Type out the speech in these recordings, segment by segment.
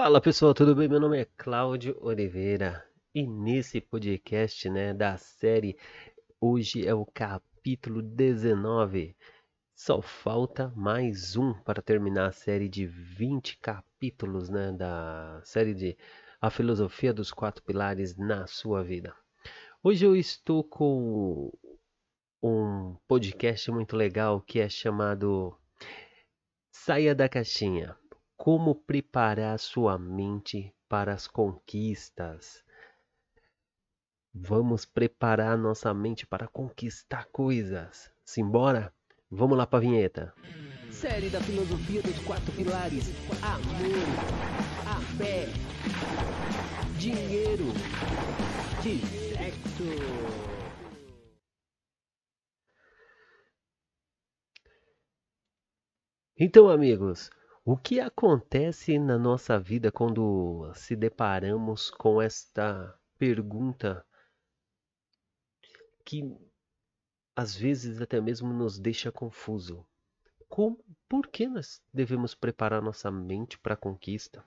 Fala pessoal, tudo bem? Meu nome é Cláudio Oliveira e nesse podcast né, da série, hoje é o capítulo 19. Só falta mais um para terminar a série de 20 capítulos né, da série de A Filosofia dos Quatro Pilares na Sua Vida. Hoje eu estou com um podcast muito legal que é chamado Saia da Caixinha. Como preparar sua mente para as conquistas? Vamos preparar nossa mente para conquistar coisas. Simbora? Vamos lá para a vinheta. Série da filosofia dos quatro pilares: amor, a fé, dinheiro e sexo. Então, amigos, o que acontece na nossa vida quando se deparamos com esta pergunta que às vezes até mesmo nos deixa confuso? Como, por que nós devemos preparar nossa mente para a conquista?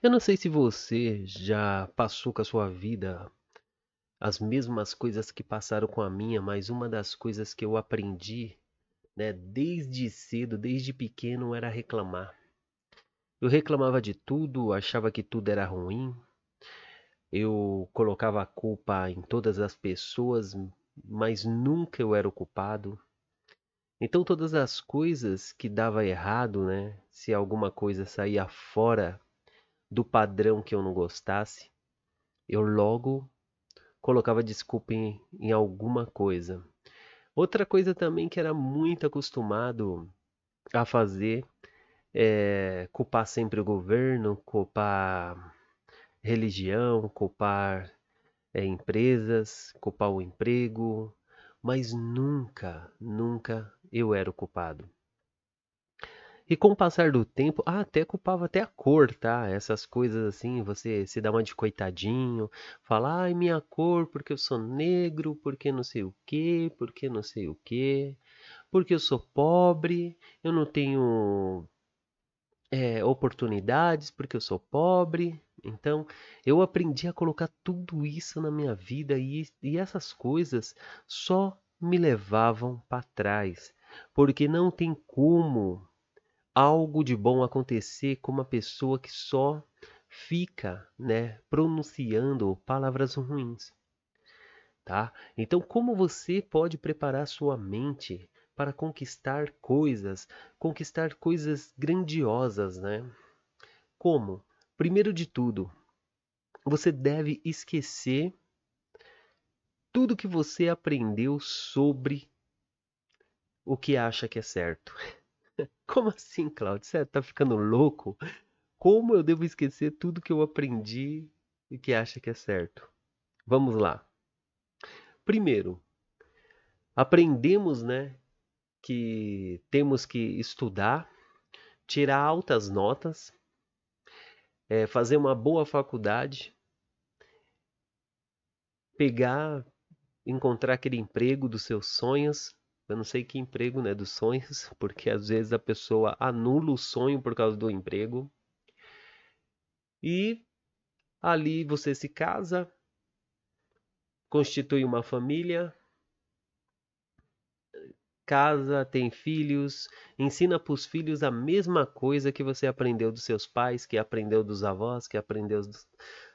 Eu não sei se você já passou com a sua vida as mesmas coisas que passaram com a minha, mas uma das coisas que eu aprendi né, desde cedo, desde pequeno, era reclamar. Eu reclamava de tudo, achava que tudo era ruim. Eu colocava a culpa em todas as pessoas, mas nunca eu era o culpado. Então todas as coisas que dava errado, né, se alguma coisa saía fora do padrão que eu não gostasse, eu logo colocava desculpa em, em alguma coisa. Outra coisa também que era muito acostumado a fazer é culpar sempre o governo, culpar religião, culpar é, empresas, culpar o emprego, mas nunca, nunca eu era o culpado. E com o passar do tempo, ah, até culpava até a cor, tá? Essas coisas assim, você se dá uma de coitadinho, fala, ai, minha cor, porque eu sou negro, porque não sei o quê, porque não sei o quê, porque eu sou pobre, eu não tenho é, oportunidades, porque eu sou pobre. Então, eu aprendi a colocar tudo isso na minha vida e, e essas coisas só me levavam para trás, porque não tem como algo de bom acontecer com uma pessoa que só fica, né, pronunciando palavras ruins, tá? Então, como você pode preparar sua mente para conquistar coisas, conquistar coisas grandiosas, né? Como? Primeiro de tudo, você deve esquecer tudo que você aprendeu sobre o que acha que é certo. Como assim, Claudio? Você tá ficando louco? Como eu devo esquecer tudo que eu aprendi e que acha que é certo? Vamos lá. Primeiro, aprendemos, né, que temos que estudar, tirar altas notas, é, fazer uma boa faculdade, pegar, encontrar aquele emprego dos seus sonhos, eu não sei que emprego, né, dos sonhos, porque às vezes a pessoa anula o sonho por causa do emprego. E ali você se casa, constitui uma família, casa, tem filhos, ensina para os filhos a mesma coisa que você aprendeu dos seus pais, que aprendeu dos avós, que aprendeu dos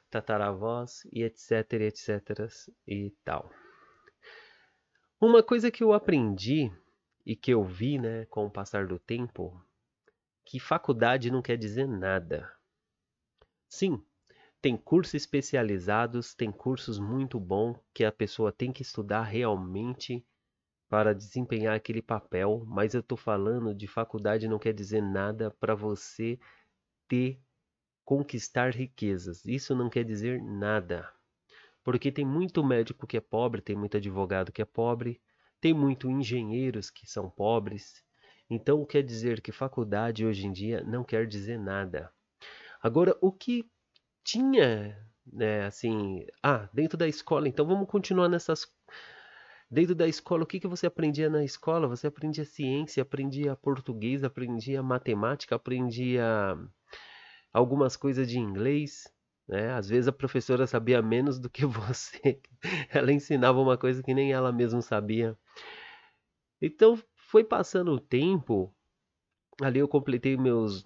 tataravós e etc, etc e tal. Uma coisa que eu aprendi e que eu vi, né, com o passar do tempo, que faculdade não quer dizer nada. Sim, tem cursos especializados, tem cursos muito bons que a pessoa tem que estudar realmente para desempenhar aquele papel, mas eu estou falando de faculdade não quer dizer nada para você ter conquistar riquezas. Isso não quer dizer nada. Porque tem muito médico que é pobre, tem muito advogado que é pobre, tem muito engenheiros que são pobres. Então quer dizer que faculdade hoje em dia não quer dizer nada. Agora, o que tinha, né, assim, ah, dentro da escola, então vamos continuar nessas Dentro da escola, o que, que você aprendia na escola? Você aprendia ciência, aprendia português, aprendia matemática, aprendia algumas coisas de inglês, né? Às vezes a professora sabia menos do que você. Ela ensinava uma coisa que nem ela mesma sabia. Então foi passando o tempo, ali eu completei meus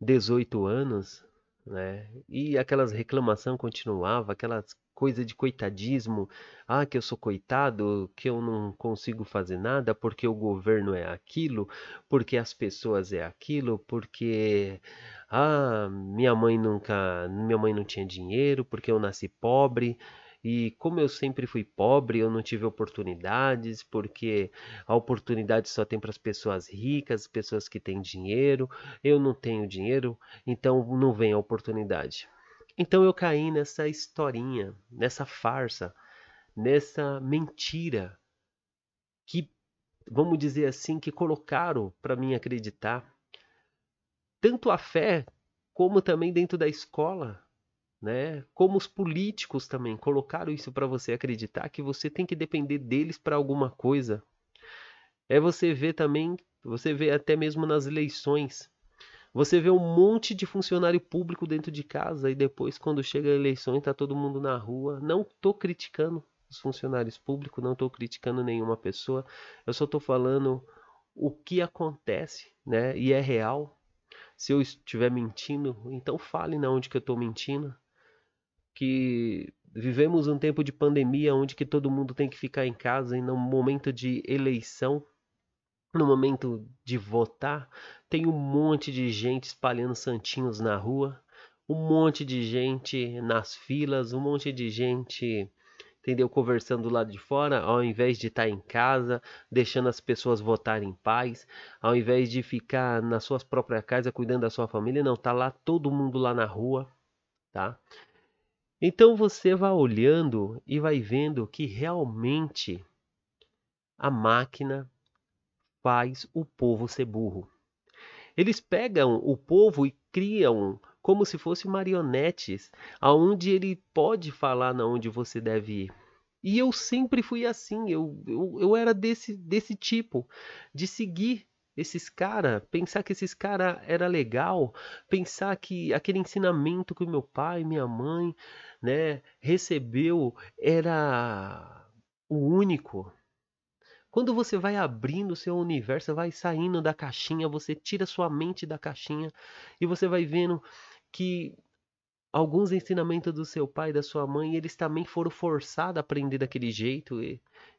18 anos, né? E aquelas reclamação continuava, aquelas coisa de coitadismo, ah, que eu sou coitado, que eu não consigo fazer nada porque o governo é aquilo, porque as pessoas é aquilo, porque ah, minha mãe nunca, minha mãe não tinha dinheiro, porque eu nasci pobre. E como eu sempre fui pobre, eu não tive oportunidades, porque a oportunidade só tem para as pessoas ricas, pessoas que têm dinheiro. Eu não tenho dinheiro, então não vem a oportunidade. Então eu caí nessa historinha, nessa farsa, nessa mentira que, vamos dizer assim, que colocaram para mim acreditar. Tanto a fé como também dentro da escola, né? Como os políticos também colocaram isso para você acreditar que você tem que depender deles para alguma coisa. É você ver também, você vê até mesmo nas eleições. Você vê um monte de funcionário público dentro de casa e depois quando chega a eleição está todo mundo na rua. Não estou criticando os funcionários públicos, não estou criticando nenhuma pessoa. Eu só estou falando o que acontece, né? E é real. Se eu estiver mentindo, então fale na onde que eu estou mentindo que vivemos um tempo de pandemia onde que todo mundo tem que ficar em casa e no momento de eleição, no momento de votar, tem um monte de gente espalhando santinhos na rua, um monte de gente nas filas, um monte de gente, entendeu, conversando do lado de fora, ao invés de estar em casa, deixando as pessoas votarem em paz, ao invés de ficar nas suas próprias casas cuidando da sua família, não, tá lá todo mundo lá na rua, tá? Então você vai olhando e vai vendo que realmente a máquina faz o povo ser burro. Eles pegam o povo e criam como se fossem marionetes, aonde ele pode falar na onde você deve ir. E eu sempre fui assim, eu, eu, eu era desse, desse tipo, de seguir esses cara, pensar que esses cara era legal, pensar que aquele ensinamento que meu pai, minha mãe, né, recebeu era o único. Quando você vai abrindo o seu universo, vai saindo da caixinha, você tira sua mente da caixinha e você vai vendo que alguns ensinamentos do seu pai e da sua mãe, eles também foram forçados a aprender daquele jeito.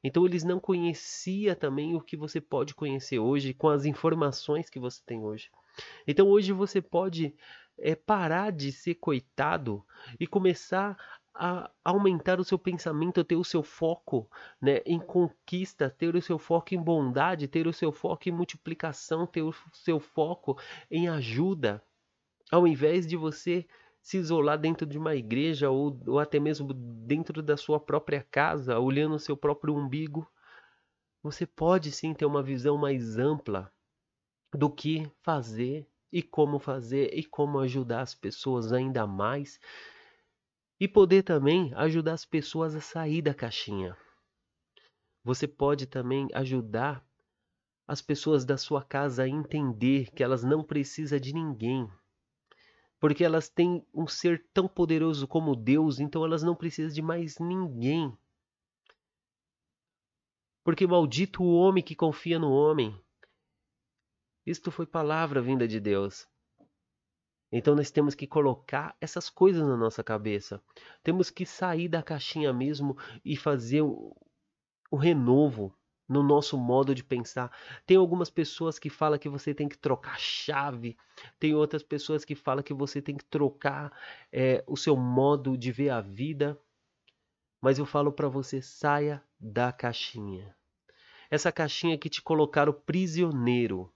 Então eles não conheciam também o que você pode conhecer hoje com as informações que você tem hoje. Então hoje você pode é, parar de ser coitado e começar a aumentar o seu pensamento, ter o seu foco né, em conquista, ter o seu foco em bondade, ter o seu foco em multiplicação, ter o seu foco em ajuda, ao invés de você se isolar dentro de uma igreja ou, ou até mesmo dentro da sua própria casa, olhando o seu próprio umbigo, você pode sim ter uma visão mais ampla do que fazer e como fazer e como ajudar as pessoas ainda mais e poder também ajudar as pessoas a sair da caixinha. Você pode também ajudar as pessoas da sua casa a entender que elas não precisam de ninguém. Porque elas têm um ser tão poderoso como Deus, então elas não precisam de mais ninguém. Porque maldito o homem que confia no homem. Isto foi palavra vinda de Deus. Então nós temos que colocar essas coisas na nossa cabeça. Temos que sair da caixinha mesmo e fazer o, o renovo no nosso modo de pensar. Tem algumas pessoas que falam que você tem que trocar chave, tem outras pessoas que falam que você tem que trocar é, o seu modo de ver a vida. Mas eu falo para você, saia da caixinha. Essa caixinha que te colocaram prisioneiro.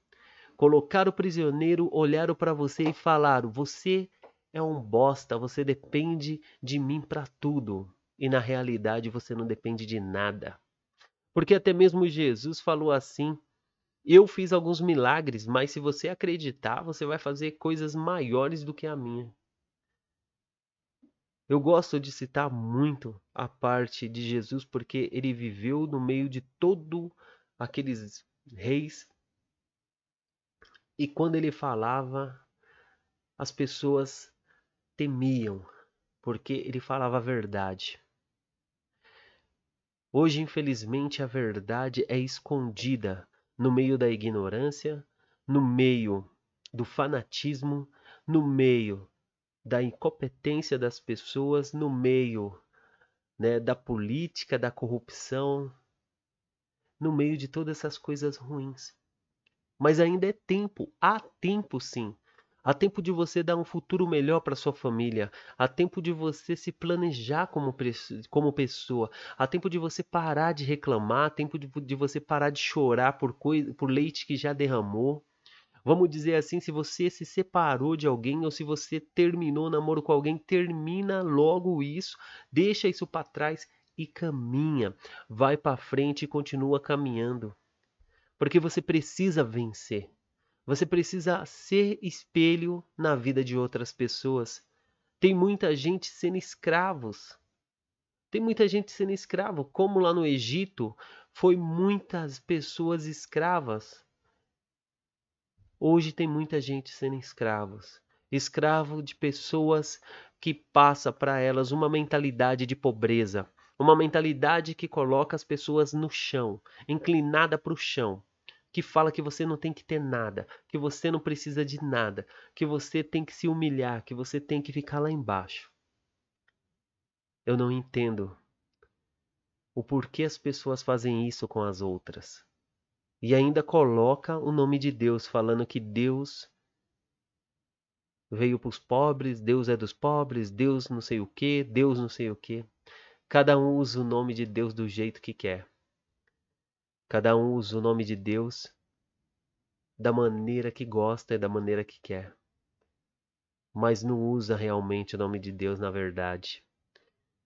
Colocaram o prisioneiro, olharam para você e falaram: Você é um bosta, você depende de mim para tudo. E na realidade você não depende de nada. Porque até mesmo Jesus falou assim: Eu fiz alguns milagres, mas se você acreditar, você vai fazer coisas maiores do que a minha. Eu gosto de citar muito a parte de Jesus porque ele viveu no meio de todo aqueles reis e quando ele falava, as pessoas temiam, porque ele falava a verdade. Hoje, infelizmente, a verdade é escondida no meio da ignorância, no meio do fanatismo, no meio da incompetência das pessoas, no meio né, da política, da corrupção, no meio de todas essas coisas ruins. Mas ainda é tempo, há tempo sim, Há tempo de você dar um futuro melhor para sua família. Há tempo de você se planejar como, como pessoa. Há tempo de você parar de reclamar. Há tempo de, de você parar de chorar por, por leite que já derramou. Vamos dizer assim, se você se separou de alguém ou se você terminou o namoro com alguém, termina logo isso, deixa isso para trás e caminha, vai para frente e continua caminhando. Porque você precisa vencer. Você precisa ser espelho na vida de outras pessoas. Tem muita gente sendo escravos. Tem muita gente sendo escravo, como lá no Egito foi muitas pessoas escravas. Hoje tem muita gente sendo escravos. Escravo de pessoas que passa para elas uma mentalidade de pobreza, uma mentalidade que coloca as pessoas no chão, inclinada para o chão que fala que você não tem que ter nada, que você não precisa de nada, que você tem que se humilhar, que você tem que ficar lá embaixo. Eu não entendo o porquê as pessoas fazem isso com as outras. E ainda coloca o nome de Deus, falando que Deus veio para os pobres, Deus é dos pobres, Deus não sei o que, Deus não sei o que. Cada um usa o nome de Deus do jeito que quer. Cada um usa o nome de Deus da maneira que gosta e da maneira que quer, mas não usa realmente o nome de Deus na verdade,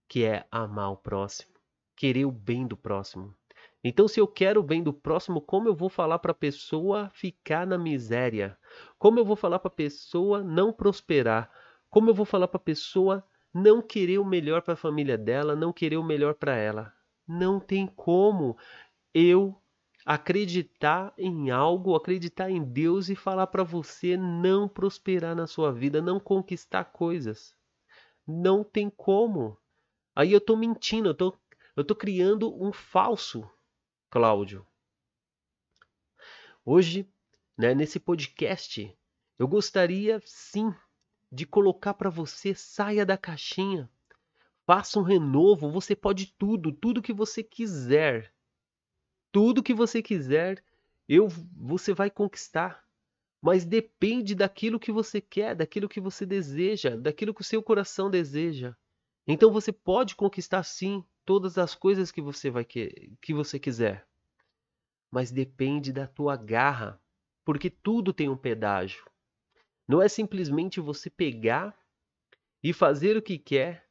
que é amar o próximo, querer o bem do próximo. Então, se eu quero o bem do próximo, como eu vou falar para a pessoa ficar na miséria? Como eu vou falar para a pessoa não prosperar? Como eu vou falar para a pessoa não querer o melhor para a família dela, não querer o melhor para ela? Não tem como eu acreditar em algo, acreditar em Deus e falar para você não prosperar na sua vida, não conquistar coisas. Não tem como. Aí eu estou mentindo, eu tô, eu tô criando um falso Cláudio. Hoje, né, nesse podcast, eu gostaria sim de colocar para você saia da caixinha. Faça um renovo, você pode tudo, tudo que você quiser tudo que você quiser, eu você vai conquistar. Mas depende daquilo que você quer, daquilo que você deseja, daquilo que o seu coração deseja. Então você pode conquistar sim todas as coisas que você vai que, que você quiser. Mas depende da tua garra, porque tudo tem um pedágio. Não é simplesmente você pegar e fazer o que quer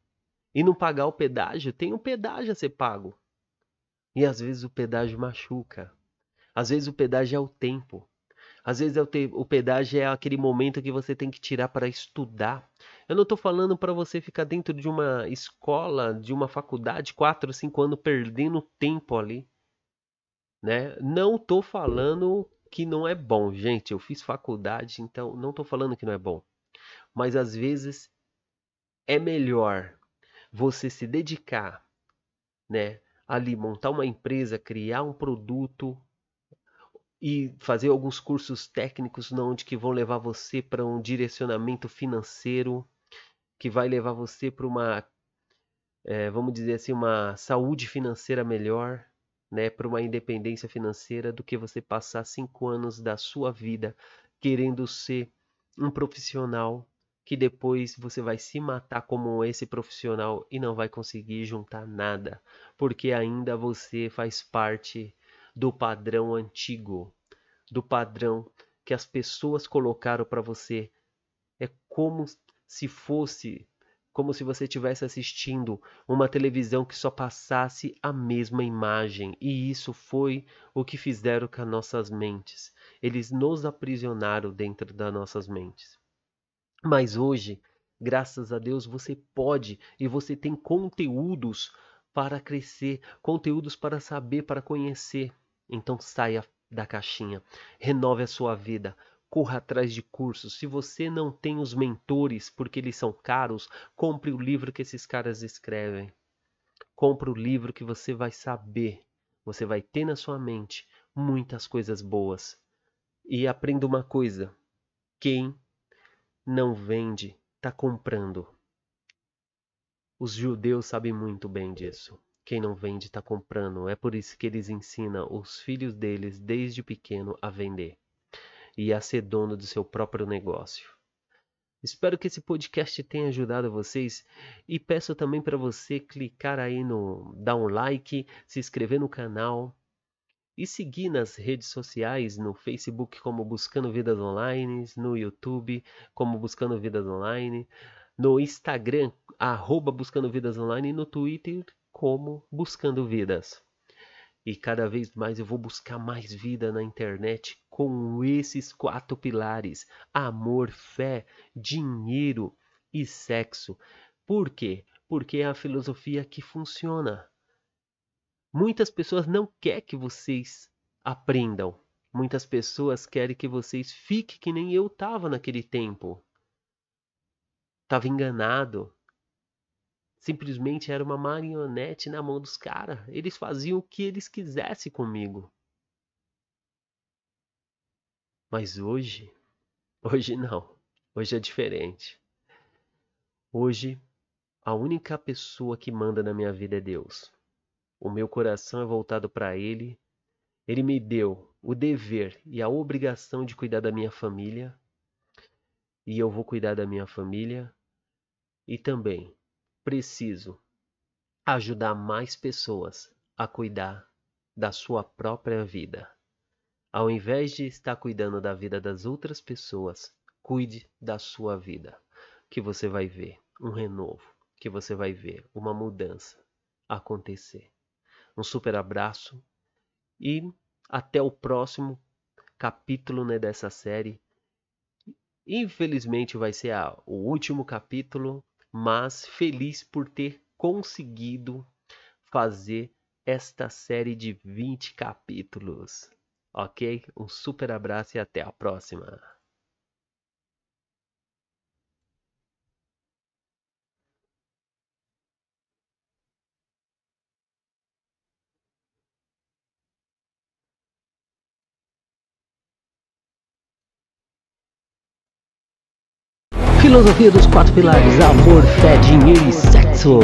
e não pagar o pedágio, tem um pedágio a ser pago. E às vezes o pedágio machuca. Às vezes o pedágio é o tempo. Às vezes é o, te... o pedágio é aquele momento que você tem que tirar para estudar. Eu não estou falando para você ficar dentro de uma escola, de uma faculdade, 4, 5 anos perdendo tempo ali. Né? Não estou falando que não é bom, gente. Eu fiz faculdade, então não estou falando que não é bom. Mas às vezes é melhor você se dedicar, né, ali montar uma empresa, criar um produto e fazer alguns cursos técnicos onde que vão levar você para um direcionamento financeiro, que vai levar você para uma, é, vamos dizer assim, uma saúde financeira melhor, né, para uma independência financeira, do que você passar cinco anos da sua vida querendo ser um profissional que depois você vai se matar como esse profissional e não vai conseguir juntar nada, porque ainda você faz parte do padrão antigo, do padrão que as pessoas colocaram para você. É como se fosse como se você estivesse assistindo uma televisão que só passasse a mesma imagem. E isso foi o que fizeram com as nossas mentes. Eles nos aprisionaram dentro das nossas mentes. Mas hoje, graças a Deus, você pode e você tem conteúdos para crescer, conteúdos para saber, para conhecer. Então saia da caixinha, renove a sua vida, corra atrás de cursos. Se você não tem os mentores porque eles são caros, compre o livro que esses caras escrevem. Compre o livro que você vai saber, você vai ter na sua mente muitas coisas boas. E aprenda uma coisa: quem não vende, está comprando. Os judeus sabem muito bem disso. Quem não vende está comprando. É por isso que eles ensinam os filhos deles desde pequeno a vender e a ser dono do seu próprio negócio. Espero que esse podcast tenha ajudado vocês e peço também para você clicar aí no dar um like, se inscrever no canal e seguir nas redes sociais, no Facebook como Buscando Vidas Online, no YouTube como Buscando Vidas Online, no Instagram arroba Buscando Vidas Online e no Twitter como Buscando Vidas. E cada vez mais eu vou buscar mais vida na internet com esses quatro pilares: amor, fé, dinheiro e sexo. Por quê? Porque é a filosofia que funciona. Muitas pessoas não querem que vocês aprendam. Muitas pessoas querem que vocês fiquem que nem eu estava naquele tempo. Tava enganado, simplesmente era uma marionete na mão dos caras. Eles faziam o que eles quisessem comigo. Mas hoje, hoje não. Hoje é diferente. Hoje, a única pessoa que manda na minha vida é Deus. O meu coração é voltado para Ele. Ele me deu o dever e a obrigação de cuidar da minha família. E eu vou cuidar da minha família. E também preciso ajudar mais pessoas a cuidar da sua própria vida. Ao invés de estar cuidando da vida das outras pessoas, cuide da sua vida, que você vai ver um renovo, que você vai ver uma mudança acontecer. Um super abraço e até o próximo capítulo né, dessa série. Infelizmente vai ser a, o último capítulo mas feliz por ter conseguido fazer esta série de 20 capítulos. Ok? Um super abraço e até a próxima. Filosofia dos quatro pilares: amor, fé, dinheiro e sexo.